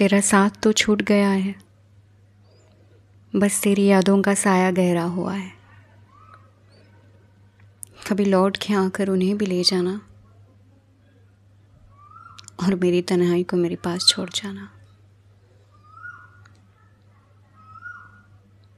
तेरा साथ तो छूट गया है, बस तेरी यादों का साया गहरा हुआ है। कभी लौट के आकर उन्हें भी ले जाना और मेरी तन्हाई को मेरे पास छोड़ जाना।